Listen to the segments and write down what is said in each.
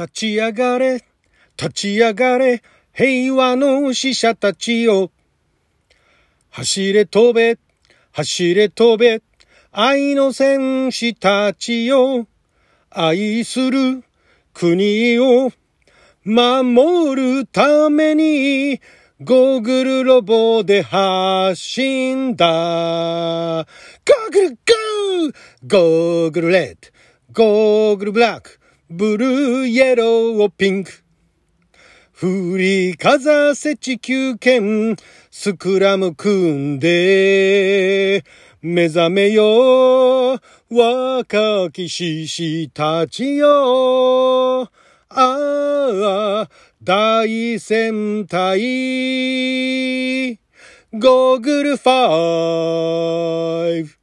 立ち上がれ、立ち上がれ、平和の使者たちよ。走れ飛べ、走れ飛べ、愛の戦士たちよ。愛する。国を。守るために、ゴーグルロボで発信だ。ゴーグルゴー。ゴーグルレッド。ゴーグルブラック。ブルーイエローピンク。振りかざせ地球剣スクラム組んで目覚めよ若き獅子たちよ。ああ大戦隊。ゴーグルファイブ。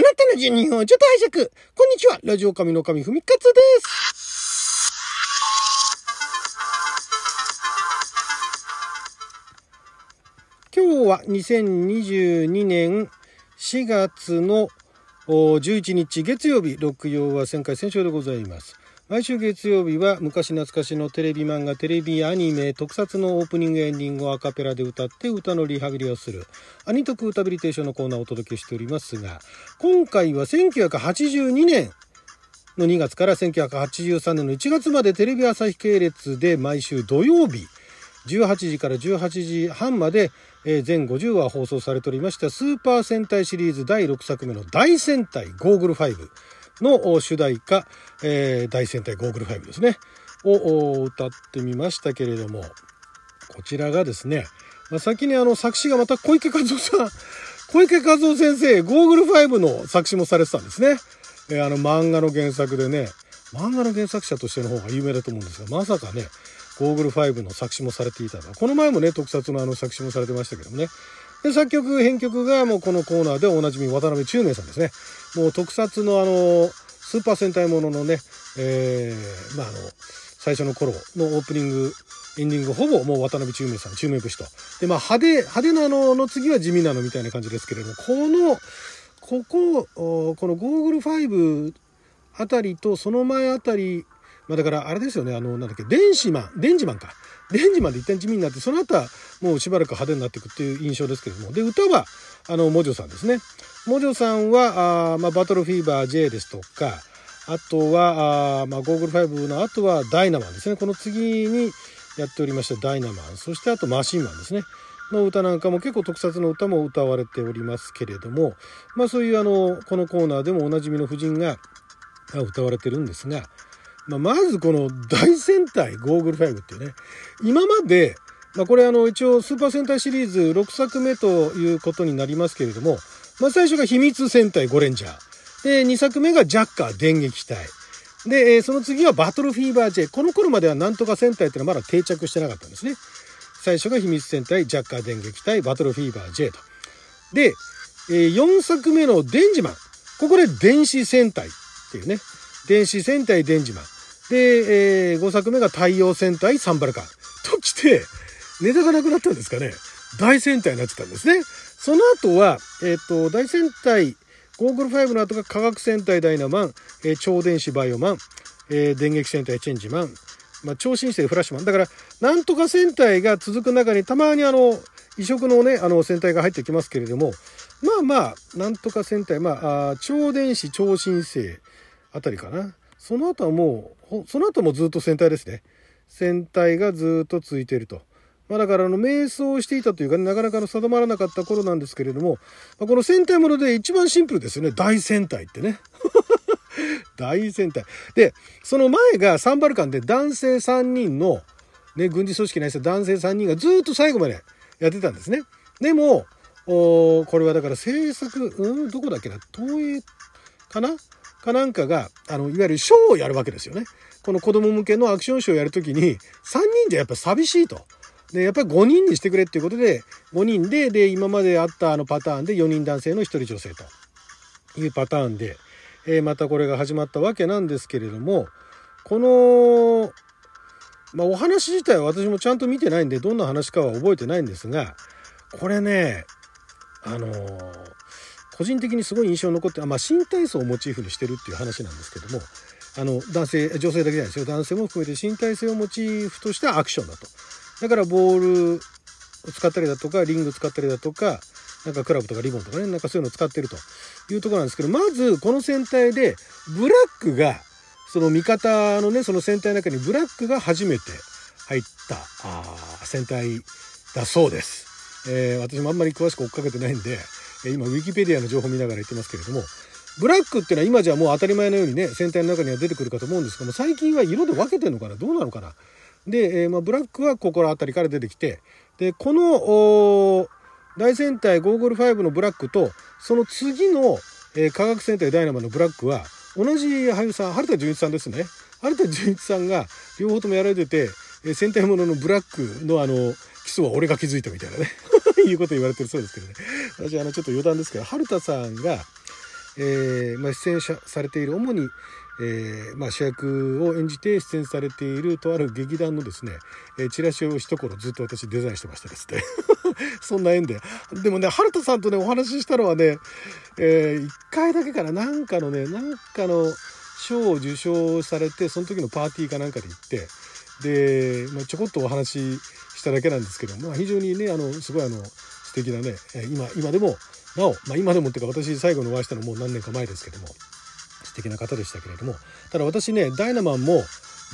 あなたの12分をちょっと拝借。こんにちは。ラジオ神の神ふみかつです。今日は2022年4月の11日月曜日、六曜は旋回戦勝でございます。毎週月曜日は昔懐かしのテレビ漫画、テレビアニメ、特撮のオープニングエンディングをアカペラで歌って歌のリハビリをする。アニトク歌ビリテーションのコーナーをお届けしておりますが、今回は1982年の2月から1983年の1月までテレビ朝日系列で毎週土曜日18時から18時半まで全50話放送されておりましたスーパー戦隊シリーズ第6作目の大戦隊ゴーグル5の主題歌、えー、大戦隊ゴーグル5ですね、を歌ってみましたけれども、こちらがですね、まあ、先にあの作詞がまた小池和夫さん、小池和夫先生、ゴーグル5の作詞もされてたんですね。えー、あの漫画の原作でね、漫画の原作者としての方が有名だと思うんですが、まさかね、ゴーグル5の作詞もされていたこの前もね、特撮のあの作詞もされてましたけどもね。で、作曲、編曲がもうこのコーナーでおなじみ渡辺中明さんですね。もう特撮のあの、スーパー戦隊もののね、えー、まああの、最初の頃のオープニング、エンディングほぼもう渡辺中明さん、中明節と。で、まあ派手、派手なのの次は地味なのみたいな感じですけれども、この、ここ、このゴーグル5あたりとその前あたり、まあだからあれですよね、あの、なんだっけ、電子マン、電磁マンか。電磁マンで一旦地味になって、その後はもうしばらく派手になっていくっていう印象ですけれども。で、歌は、あの、モジョさんですね。モジョさんは、あまあ、バトルフィーバー J ですとか、あとは、あまあ、ゴーグル5の後はダイナマンですね。この次にやっておりましたダイナマン。そしてあとマシンマンですね。の歌なんかも結構特撮の歌も歌われておりますけれども、まあそういうあの、このコーナーでもおなじみの夫人が歌われてるんですが、まあ、まずこの大戦隊ゴーグル5っていうね、今まで、まあ、これあの一応スーパー戦隊シリーズ6作目ということになりますけれども、まあ、最初が秘密戦隊ゴレンジャー。で、2作目がジャッカー電撃隊。で、その次はバトルフィーバー J。この頃まではなんとか戦隊っていうのはまだ定着してなかったんですね。最初が秘密戦隊、ジャッカー電撃隊、バトルフィーバー J と。で、4作目のデンジマン。ここで電子戦隊っていうね。電子戦隊デンジマン。で、えー、5作目が太陽戦隊サンバルカン。ときて、ネタがなくなったんですかね。大戦隊になってたんですね。その後は、えっ、ー、と、大戦隊、ゴーグル5の後が科学戦隊ダイナマン、えー、超電子バイオマン、えー、電撃戦隊チェンジマン、まあ、超新星フラッシュマン。だから、なんとか戦隊が続く中に、たまにあの、異色のね、あの、戦隊が入ってきますけれども、まあまあ、なんとか戦隊、まあ、あ超電子超新星あたりかな。その後はもう、その後もずっと戦隊ですね。戦隊がずっと続いていると。まあ、だからあの瞑想していたというか、ね、なかなかの定まらなかった頃なんですけれども、まあ、この戦隊もので一番シンプルですよね。大戦隊ってね。大戦隊。で、その前がサンバルカンで男性3人の、ね、軍事組織ないで男性3人がずっと最後までやってたんですね。でも、おこれはだから制作、うん、どこだっけな？東映かな？かなんかが、あの、いわゆるショーをやるわけですよね。この子供向けのアクションショーをやるときに、3人じゃやっぱ寂しいと。で、やっぱり5人にしてくれっていうことで、5人で、で、今まであったあのパターンで4人男性の1人女性というパターンで、えー、またこれが始まったわけなんですけれども、この、まあ、お話自体は私もちゃんと見てないんで、どんな話かは覚えてないんですが、これね、あのー、個人的にすごい印象に残って、まあ、新体操をモチーフにしてるっていう話なんですけども、あの男性女性だけじゃないですよ。男性も含めて身体性をモチーフとしたアクションだと。だからボールを使ったりだとかリング使ったりだとかなんかクラブとかリボンとかねなんかそういうのを使ってると。いうところなんですけどまずこの戦隊でブラックがその味方のねその戦隊の中にブラックが初めて入ったあ戦隊だそうです。えー、私もあんまり詳しく追っかけてないんで今ウィキペディアの情報見ながら言ってますけれどもブラックっていうのは今じゃもう当たり前のようにね戦隊の中には出てくるかと思うんですけども最近は色で分けてるのかな？どうなのかな？で、えー、まあ、ブラックはここら辺りから出てきてでこの大戦隊ゴーグル5のブラックとその次の、えー、科学戦隊ダイナマのブラックは同じ俳優さん春田純一さんですね。春田純一さんが両方ともやられてて、えー、戦隊もののブラックのあの基礎は俺が気づいたみたいなね。いうこと言われてるそうですけどね。私あのちょっと余談ですけど春田さんが、えーまあ、出演されている主に、えーまあ、主役を演じて出演されているとある劇団のですね、えー、チラシを一頃ずっと私デザインしてましたですね そんな縁で。でもね春田さんとねお話ししたのはね、えー、1回だけかな。なんかのねなんかの賞を受賞されてその時のパーティーかなんかで行ってで、まあ、ちょこっとお話ししただけなんですけど、まあ、非常にねあのすごいあの素敵なね今今でもなお、まあ、今でもっていうか私最後のお会いしたのもう何年か前ですけども素敵な方でしたけれどもただ私ねダイナマンもね、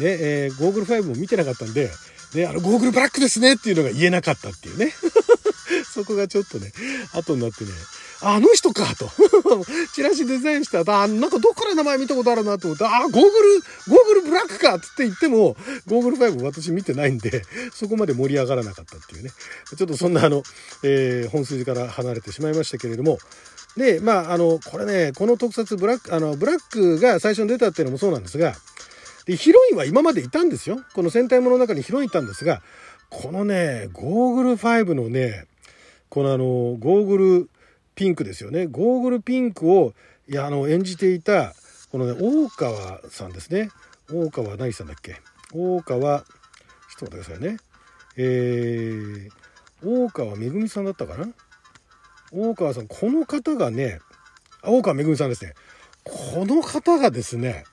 えー、ゴーグル5も見てなかったんで、ね、あのゴーグルブラックですねっていうのが言えなかったっていうね そこがちょっとね後になってねあの人かと。チラシデザインした、あ、なんかどっから名前見たことあるなと思って、あ、ゴーグル、ゴーグルブラッかっつって言っても、ゴーグル5私見てないんで、そこまで盛り上がらなかったっていうね。ちょっとそんなあの、えー、本筋から離れてしまいましたけれども、で、まあ、あの、これね、この特撮ブラック、あの、ブラックが最初に出たっていうのもそうなんですが、で、ヒロインは今までいたんですよ。この戦隊もの中にヒロインいたんですが、このね、ゴーグル5のね、このあの、ゴーグルピンクですよね。ゴーグルピンクをいやあの演じていたこのね大川さんですね。大川何さんだっけ？大川ちょっと待ってくださいね。えー、大川めぐみさんだったかな？大川さんこの方がね大川めぐみさんですね。この方がですね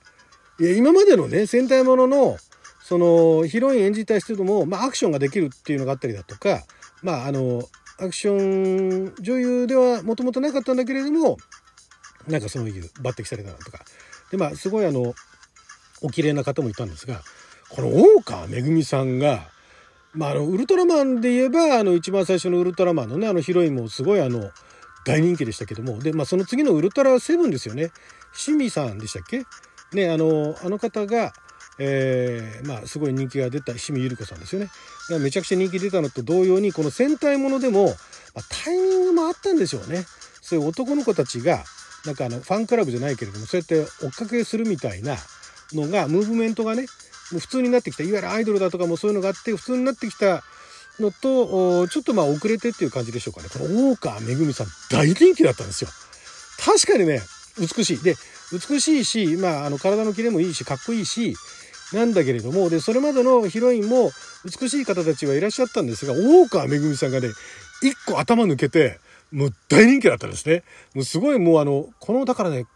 いや今までのね戦隊もののそのヒロイン演じた人でも、まあ、アクションができるっていうのがあったりだとかまああのアクション女優ではもともとなかったんだけれどもなんかそういう抜擢されたとかでまあすごいあのお綺麗な方もいたんですがこの大川めぐみさんが、まあ、あのウルトラマンで言えばあの一番最初のウルトラマンのねあのヒロインもすごいあの大人気でしたけどもで、まあ、その次のウルトラセブンですよね清水さんでしたっけ？ねあのあの方がえー、まあすごい人気が出た清水ゆり子さんですよね。めちゃくちゃ人気出たのと同様にこの戦隊ものでも、まあ、タイミングもあったんでしょうね。そういう男の子たちがなんかあのファンクラブじゃないけれどもそうやって追っかけするみたいなのがムーブメントがねもう普通になってきた。いわゆるアイドルだとかもそういうのがあって普通になってきたのとちょっとまあ遅れてっていう感じでしょうかね。この大川めぐみさん大人気だったんですよ。確かにね美しい。で美しいし、まあ、あの体のキレもいいしかっこいいしなんだけれどもでそれまでのヒロインも美しい方たちはいらっしゃったんですが大川めぐみさんがね一個頭抜けてもう大人気だったんですね。もうすごいもうあのこのだからね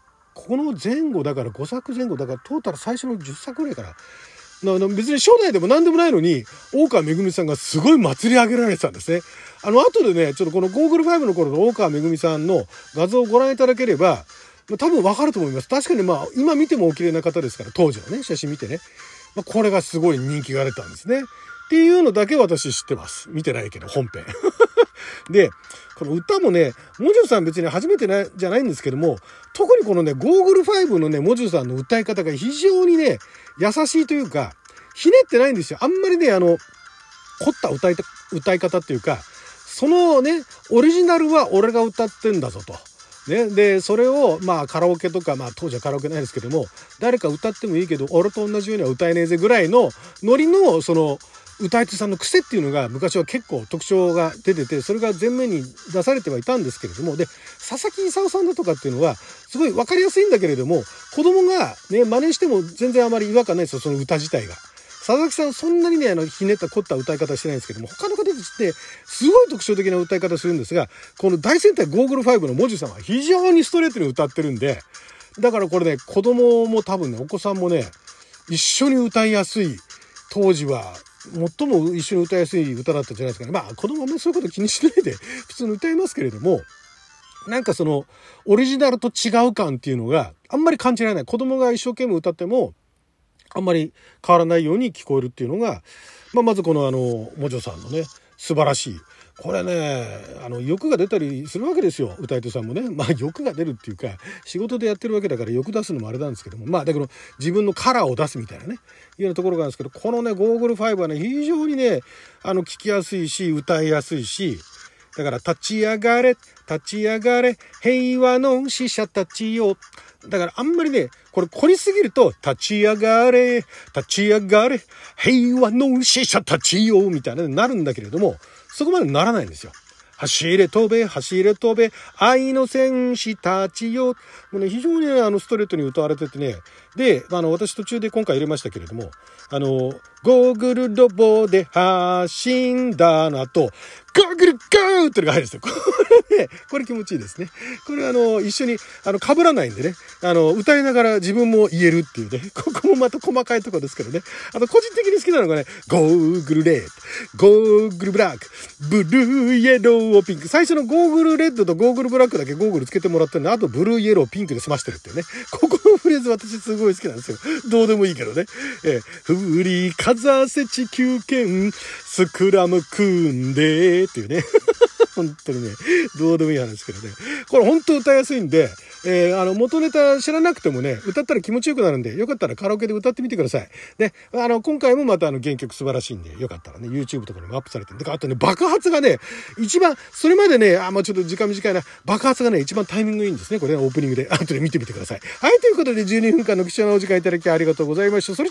この前後だから5作前後だからトータル最初の10作ぐらいから。別に初代でも何でもないのに大川めぐみさんがすごい祭り上げられてたんですね。あの後でねちょっとこのゴーグル5の頃の大川めぐみさんの画像をご覧いただければ多分わかると思います。確かにまあ今見てもお綺麗な方ですから当時のね写真見てね。ま、これがすごい人気が出たんですね。っていうのだけ私知ってます。見てないけど、本編。で、この歌もね、モジュさん別に初めてなじゃないんですけども、特にこのね、ゴーグル5のね、モジュさんの歌い方が非常にね、優しいというか、ひねってないんですよ。あんまりね、あの、凝った歌い歌い方っていうか、そのね、オリジナルは俺が歌ってんだぞと。ね、でそれをまあカラオケとか、まあ、当時はカラオケないですけども誰か歌ってもいいけど俺と同じようには歌えねえぜぐらいのノリのその歌い手さんの癖っていうのが昔は結構特徴が出ててそれが前面に出されてはいたんですけれどもで佐々木勲さんだとかっていうのはすごい分かりやすいんだけれども子供がね真似しても全然あまり違和感ないですよその歌自体が。佐々木さんそんなにねあのひねった凝った歌い方してないんですけども他の方たちってすごい特徴的な歌い方するんですがこの大戦隊ゴーグル5の文字さんは非常にストレートに歌ってるんでだからこれね、子供も多分ね、お子さんもね、一緒に歌いやすい、当時は、最も一緒に歌いやすい歌だったんじゃないですかね。まあ子供はね、そういうこと気にしないで普通に歌いますけれども、なんかその、オリジナルと違う感っていうのがあんまり感じられない。子供が一生懸命歌っても、あんまり変わらないように聞こえるっていうのが、まあ、まずこのあの、もじょさんのね、素晴らしい。これね、あの、欲が出たりするわけですよ。歌い手さんもね。まあ、欲が出るっていうか、仕事でやってるわけだから欲出すのもあれなんですけども。まあ、だけど、自分のカラーを出すみたいなね、いうようなところがあるんですけど、このね、ゴーグル5はね、非常にね、あの、聞きやすいし、歌いやすいし、だから、立ち上がれ、立ち上がれ、平和の死者たちよ。だからあんまりね、これ凝りすぎると、立ち上がれ、立ち上がれ、平和の死者たちよ、みたいななるんだけれども、そこまでならないんですよ。走れ飛べ、走れ飛べ、愛の戦士たちよ。もうね、非常にね、あの、ストレートに歌われててね。で、あの、私途中で今回入れましたけれども、あの、ゴーグルロボで走んだの後、ゴーグルゴーってのが入るんですよ。これね、これ気持ちいいですね。これあの、一緒に、あの、被らないんでね、あの、歌いながら自分も言えるっていうね、ここもまた細かいとこですけどね。あと、個人的に好きなのがね、ゴーグルレッド、ゴーグルブラック、ブルーイエローピンク。最初のゴーグルレッドとゴーグルブラックだけゴーグルつけてもらってるんで、あとブルーイエローピンクで済ましてるっていうね。ここのフレーズ私すごい好きなんですよ。どうでもいいけどね。えー、振りかざせ地球剣、スクラム組んで、っていうね。本当にね、どうでもいい話ですけどね。これ本当歌いやすいんで、えー、あの、元ネタ知らなくてもね、歌ったら気持ちよくなるんで、よかったらカラオケで歌ってみてください。で、あの、今回もまたあの、原曲素晴らしいんで、よかったらね、YouTube とかにもアップされてる。だからあとね、爆発がね、一番、それまでね、あ、まあちょっと時間短いな、爆発がね、一番タイミングいいんですね。これね、オープニングで。後で見てみてください。はい、ということで12分間の貴重なお時間いただきありがとうございました。それ